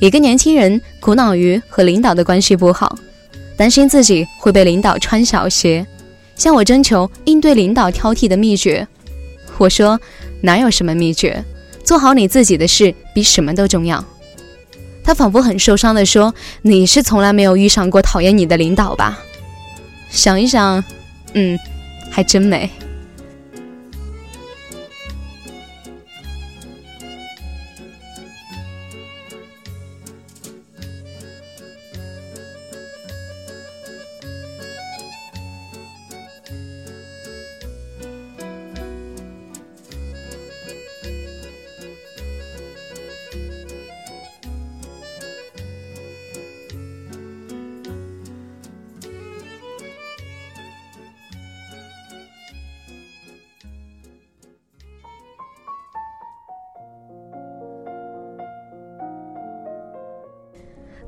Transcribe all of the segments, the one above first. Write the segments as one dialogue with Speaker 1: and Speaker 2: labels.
Speaker 1: 一个年轻人苦恼于和领导的关系不好，担心自己会被领导穿小鞋，向我征求应对领导挑剔的秘诀。我说哪有什么秘诀，做好你自己的事比什么都重要。他仿佛很受伤地说：“你是从来没有遇上过讨厌你的领导吧？”想一想，嗯，还真没。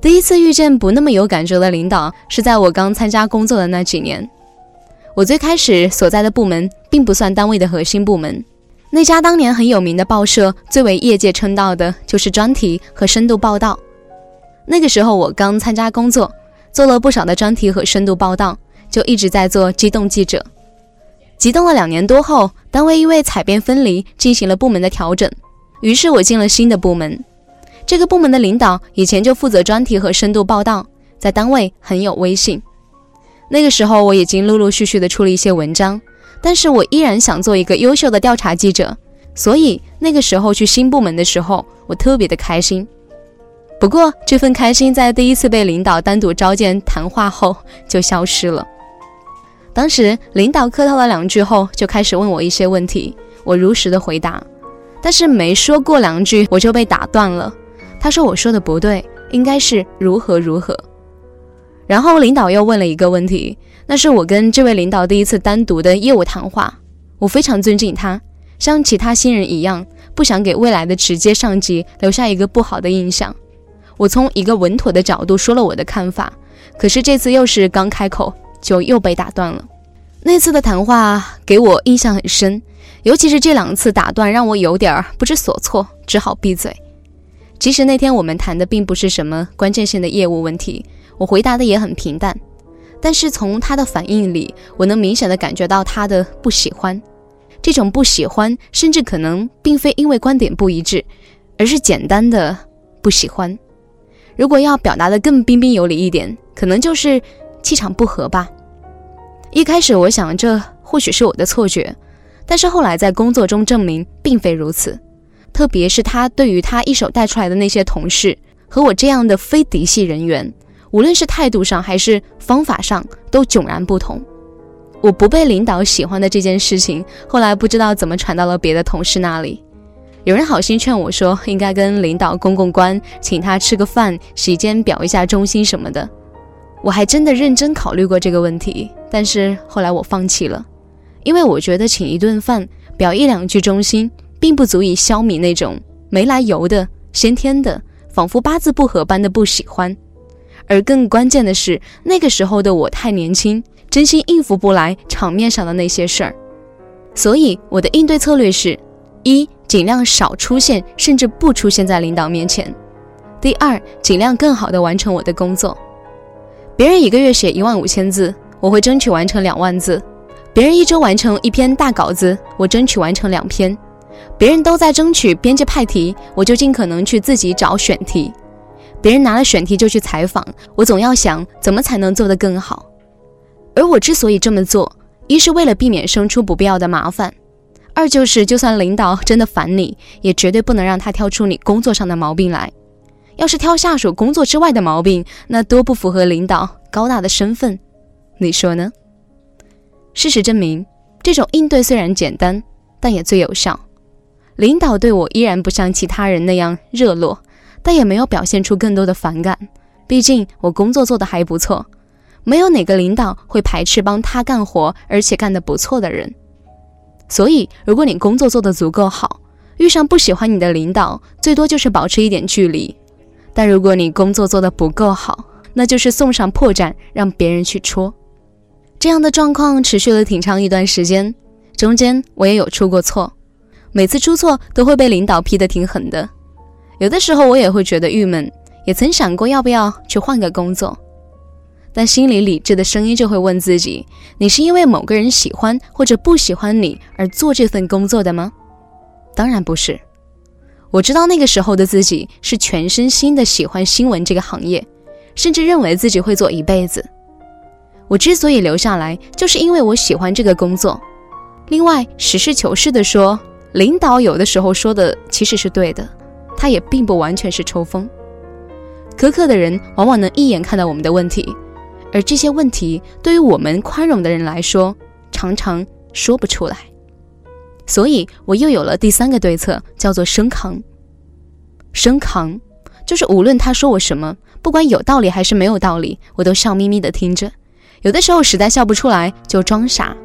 Speaker 1: 第一次遇见不那么有感觉的领导，是在我刚参加工作的那几年。我最开始所在的部门并不算单位的核心部门，那家当年很有名的报社，最为业界称道的就是专题和深度报道。那个时候我刚参加工作，做了不少的专题和深度报道，就一直在做机动记者。机动了两年多后，单位因为采编分离进行了部门的调整，于是我进了新的部门。这个部门的领导以前就负责专题和深度报道，在单位很有威信。那个时候我已经陆陆续续的出了一些文章，但是我依然想做一个优秀的调查记者，所以那个时候去新部门的时候，我特别的开心。不过这份开心在第一次被领导单独召见谈话后就消失了。当时领导客套了两句后，就开始问我一些问题，我如实的回答，但是没说过两句我就被打断了。他说：“我说的不对，应该是如何如何。”然后领导又问了一个问题，那是我跟这位领导第一次单独的业务谈话。我非常尊敬他，像其他新人一样，不想给未来的直接上级留下一个不好的印象。我从一个稳妥的角度说了我的看法，可是这次又是刚开口就又被打断了。那次的谈话给我印象很深，尤其是这两次打断让我有点不知所措，只好闭嘴。其实那天我们谈的并不是什么关键性的业务问题，我回答的也很平淡，但是从他的反应里，我能明显的感觉到他的不喜欢。这种不喜欢，甚至可能并非因为观点不一致，而是简单的不喜欢。如果要表达的更彬彬有礼一点，可能就是气场不合吧。一开始我想这或许是我的错觉，但是后来在工作中证明并非如此。特别是他对于他一手带出来的那些同事和我这样的非嫡系人员，无论是态度上还是方法上都迥然不同。我不被领导喜欢的这件事情，后来不知道怎么传到了别的同事那里。有人好心劝我说，应该跟领导公公关，请他吃个饭，席间表一下忠心什么的。我还真的认真考虑过这个问题，但是后来我放弃了，因为我觉得请一顿饭，表一两句忠心。并不足以消弭那种没来由的、先天的、仿佛八字不合般的不喜欢，而更关键的是，那个时候的我太年轻，真心应付不来场面上的那些事儿。所以我的应对策略是：一、尽量少出现，甚至不出现在领导面前；第二，尽量更好的完成我的工作。别人一个月写一万五千字，我会争取完成两万字；别人一周完成一篇大稿子，我争取完成两篇。别人都在争取编辑派题，我就尽可能去自己找选题。别人拿了选题就去采访，我总要想怎么才能做得更好。而我之所以这么做，一是为了避免生出不必要的麻烦，二就是就算领导真的烦你，也绝对不能让他挑出你工作上的毛病来。要是挑下属工作之外的毛病，那多不符合领导高大的身份，你说呢？事实证明，这种应对虽然简单，但也最有效。领导对我依然不像其他人那样热络，但也没有表现出更多的反感。毕竟我工作做得还不错，没有哪个领导会排斥帮他干活而且干得不错的人。所以，如果你工作做得足够好，遇上不喜欢你的领导，最多就是保持一点距离；但如果你工作做得不够好，那就是送上破绽让别人去戳。这样的状况持续了挺长一段时间，中间我也有出过错。每次出错都会被领导批得挺狠的，有的时候我也会觉得郁闷，也曾想过要不要去换个工作，但心里理智的声音就会问自己：你是因为某个人喜欢或者不喜欢你而做这份工作的吗？当然不是。我知道那个时候的自己是全身心的喜欢新闻这个行业，甚至认为自己会做一辈子。我之所以留下来，就是因为我喜欢这个工作。另外，实事求是的说，领导有的时候说的其实是对的，他也并不完全是抽风。苛刻的人往往能一眼看到我们的问题，而这些问题对于我们宽容的人来说，常常说不出来。所以，我又有了第三个对策，叫做生扛。生扛，就是无论他说我什么，不管有道理还是没有道理，我都笑眯眯的听着。有的时候实在笑不出来，就装傻。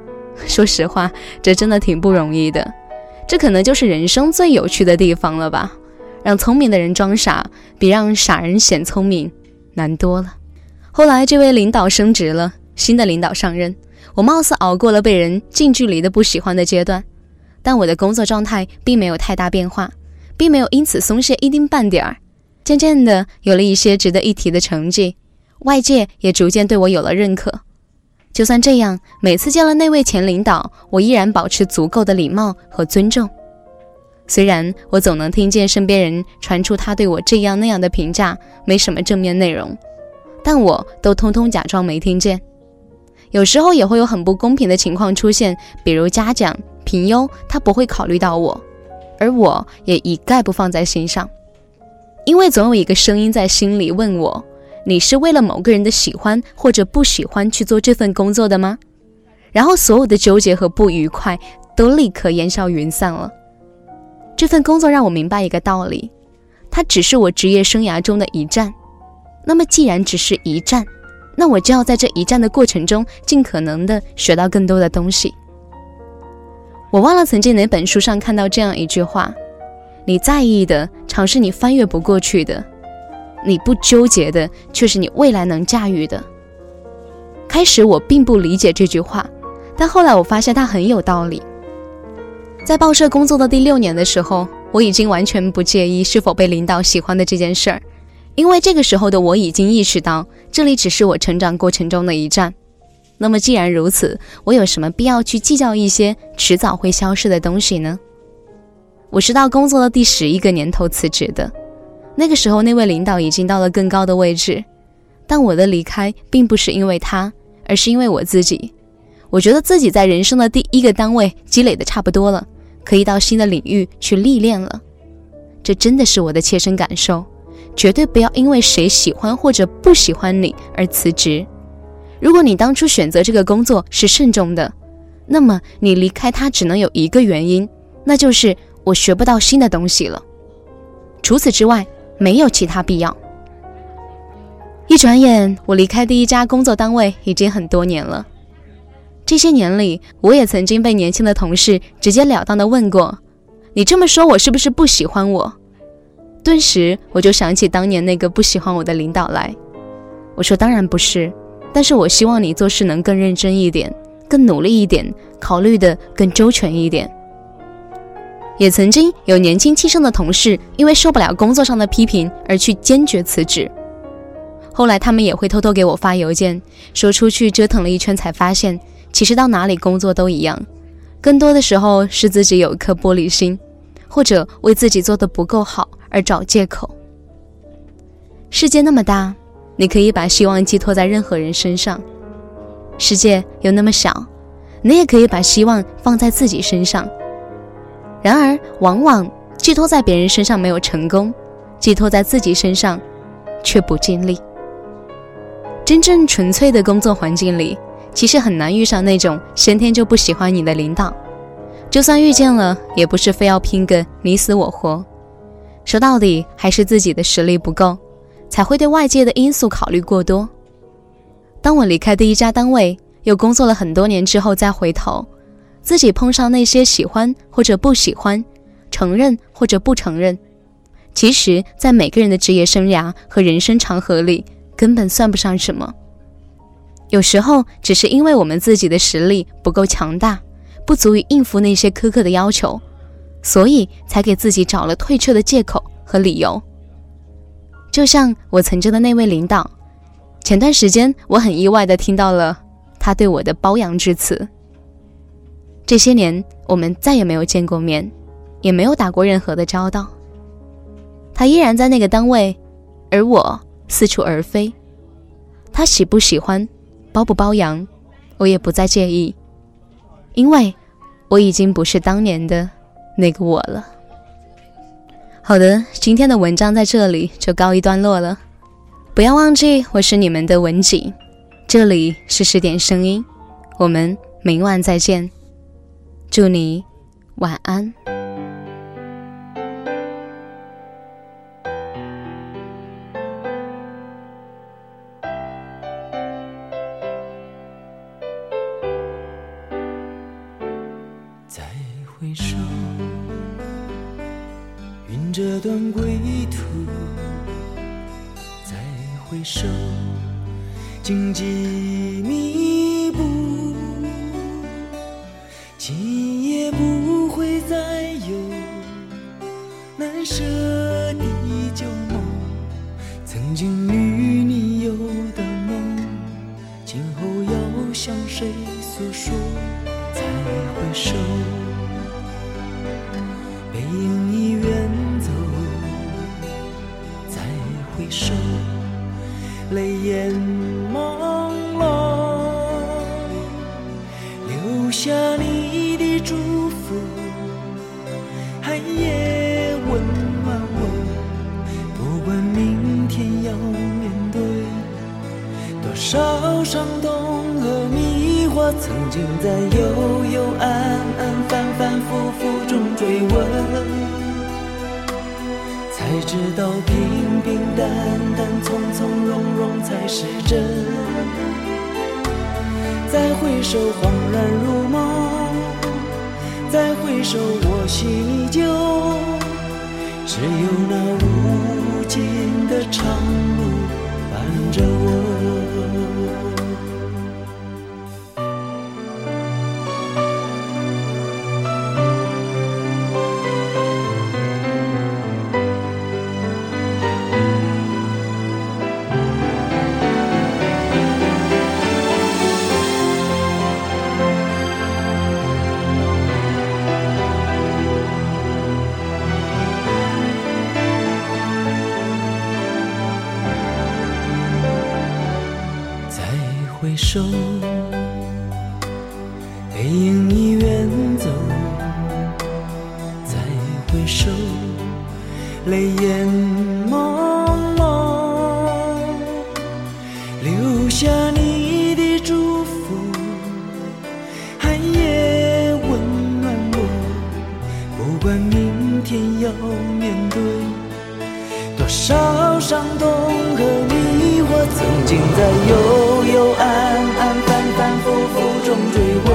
Speaker 1: 说实话，这真的挺不容易的。这可能就是人生最有趣的地方了吧？让聪明的人装傻，比让傻人显聪明难多了。后来，这位领导升职了，新的领导上任，我貌似熬过了被人近距离的不喜欢的阶段，但我的工作状态并没有太大变化，并没有因此松懈一丁半点儿。渐渐的，有了一些值得一提的成绩。外界也逐渐对我有了认可。就算这样，每次见了那位前领导，我依然保持足够的礼貌和尊重。虽然我总能听见身边人传出他对我这样那样的评价，没什么正面内容，但我都通通假装没听见。有时候也会有很不公平的情况出现，比如嘉奖、评优，他不会考虑到我，而我也一概不放在心上，因为总有一个声音在心里问我。你是为了某个人的喜欢或者不喜欢去做这份工作的吗？然后所有的纠结和不愉快都立刻烟消云散了。这份工作让我明白一个道理：它只是我职业生涯中的一站。那么既然只是一站，那我就要在这一站的过程中尽可能的学到更多的东西。我忘了曾经哪本书上看到这样一句话：你在意的，常是你翻越不过去的。你不纠结的，却是你未来能驾驭的。开始我并不理解这句话，但后来我发现它很有道理。在报社工作的第六年的时候，我已经完全不介意是否被领导喜欢的这件事儿，因为这个时候的我已经意识到，这里只是我成长过程中的一站。那么既然如此，我有什么必要去计较一些迟早会消失的东西呢？我是到工作的第十一个年头辞职的。那个时候，那位领导已经到了更高的位置，但我的离开并不是因为他，而是因为我自己。我觉得自己在人生的第一个单位积累的差不多了，可以到新的领域去历练了。这真的是我的切身感受。绝对不要因为谁喜欢或者不喜欢你而辞职。如果你当初选择这个工作是慎重的，那么你离开它只能有一个原因，那就是我学不到新的东西了。除此之外。没有其他必要。一转眼，我离开第一家工作单位已经很多年了。这些年里，我也曾经被年轻的同事直截了当的问过：“你这么说，我是不是不喜欢我？”顿时，我就想起当年那个不喜欢我的领导来。我说：“当然不是，但是我希望你做事能更认真一点，更努力一点，考虑的更周全一点。”也曾经有年轻气盛的同事，因为受不了工作上的批评而去坚决辞职。后来他们也会偷偷给我发邮件，说出去折腾了一圈才发现，其实到哪里工作都一样。更多的时候是自己有一颗玻璃心，或者为自己做的不够好而找借口。世界那么大，你可以把希望寄托在任何人身上；世界又那么小，你也可以把希望放在自己身上。然而，往往寄托在别人身上没有成功，寄托在自己身上却不尽力。真正纯粹的工作环境里，其实很难遇上那种先天就不喜欢你的领导。就算遇见了，也不是非要拼个你死我活。说到底，还是自己的实力不够，才会对外界的因素考虑过多。当我离开第一家单位，又工作了很多年之后，再回头。自己碰上那些喜欢或者不喜欢，承认或者不承认，其实，在每个人的职业生涯和人生长河里，根本算不上什么。有时候，只是因为我们自己的实力不够强大，不足以应付那些苛刻的要求，所以才给自己找了退却的借口和理由。就像我曾经的那位领导，前段时间我很意外的听到了他对我的褒扬之词。这些年我们再也没有见过面，也没有打过任何的交道。他依然在那个单位，而我四处而飞。他喜不喜欢，包不包养，我也不再介意，因为我已经不是当年的那个我了。好的，今天的文章在这里就告一段落了。不要忘记，我是你们的文景，这里是十点声音，我们明晚再见，祝你晚安。
Speaker 2: 舍你旧梦，曾经与你有的梦，今后要向谁诉说？再回首，伤痛和迷惑，曾经在幽幽暗暗、反反复复中追问。才知道平平淡淡、从从容容才是真。再回首，恍然如梦；再回首，我心依旧。只有那无尽的长路伴着我。泪眼朦胧，留下你的祝福，寒夜温暖我。不管明天要面对多少伤痛和迷惑，曾经在幽幽暗。暗、反反复复中追问，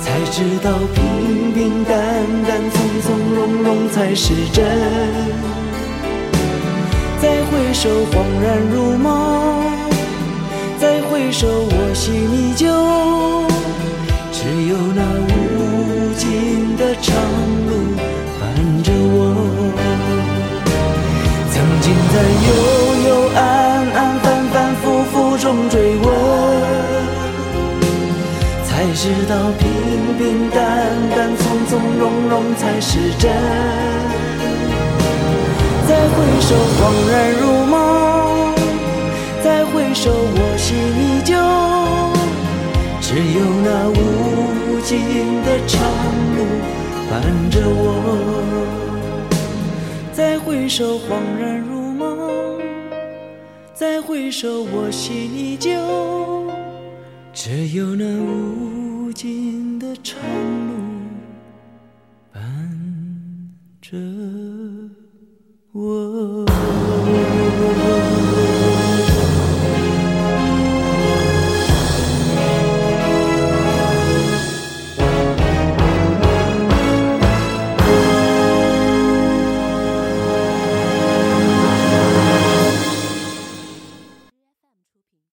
Speaker 2: 才知道平才是真。再回首，恍然如梦；再回首，我心依旧。只有那无尽的长路伴着我。曾经在幽幽暗、知道平平淡淡、从从容容才是真。再回首，恍然如梦；再回首，我心依旧。只有那无尽的长路伴着我。再回首，恍然如梦；再回首，我心依旧。只有那无尽的长路。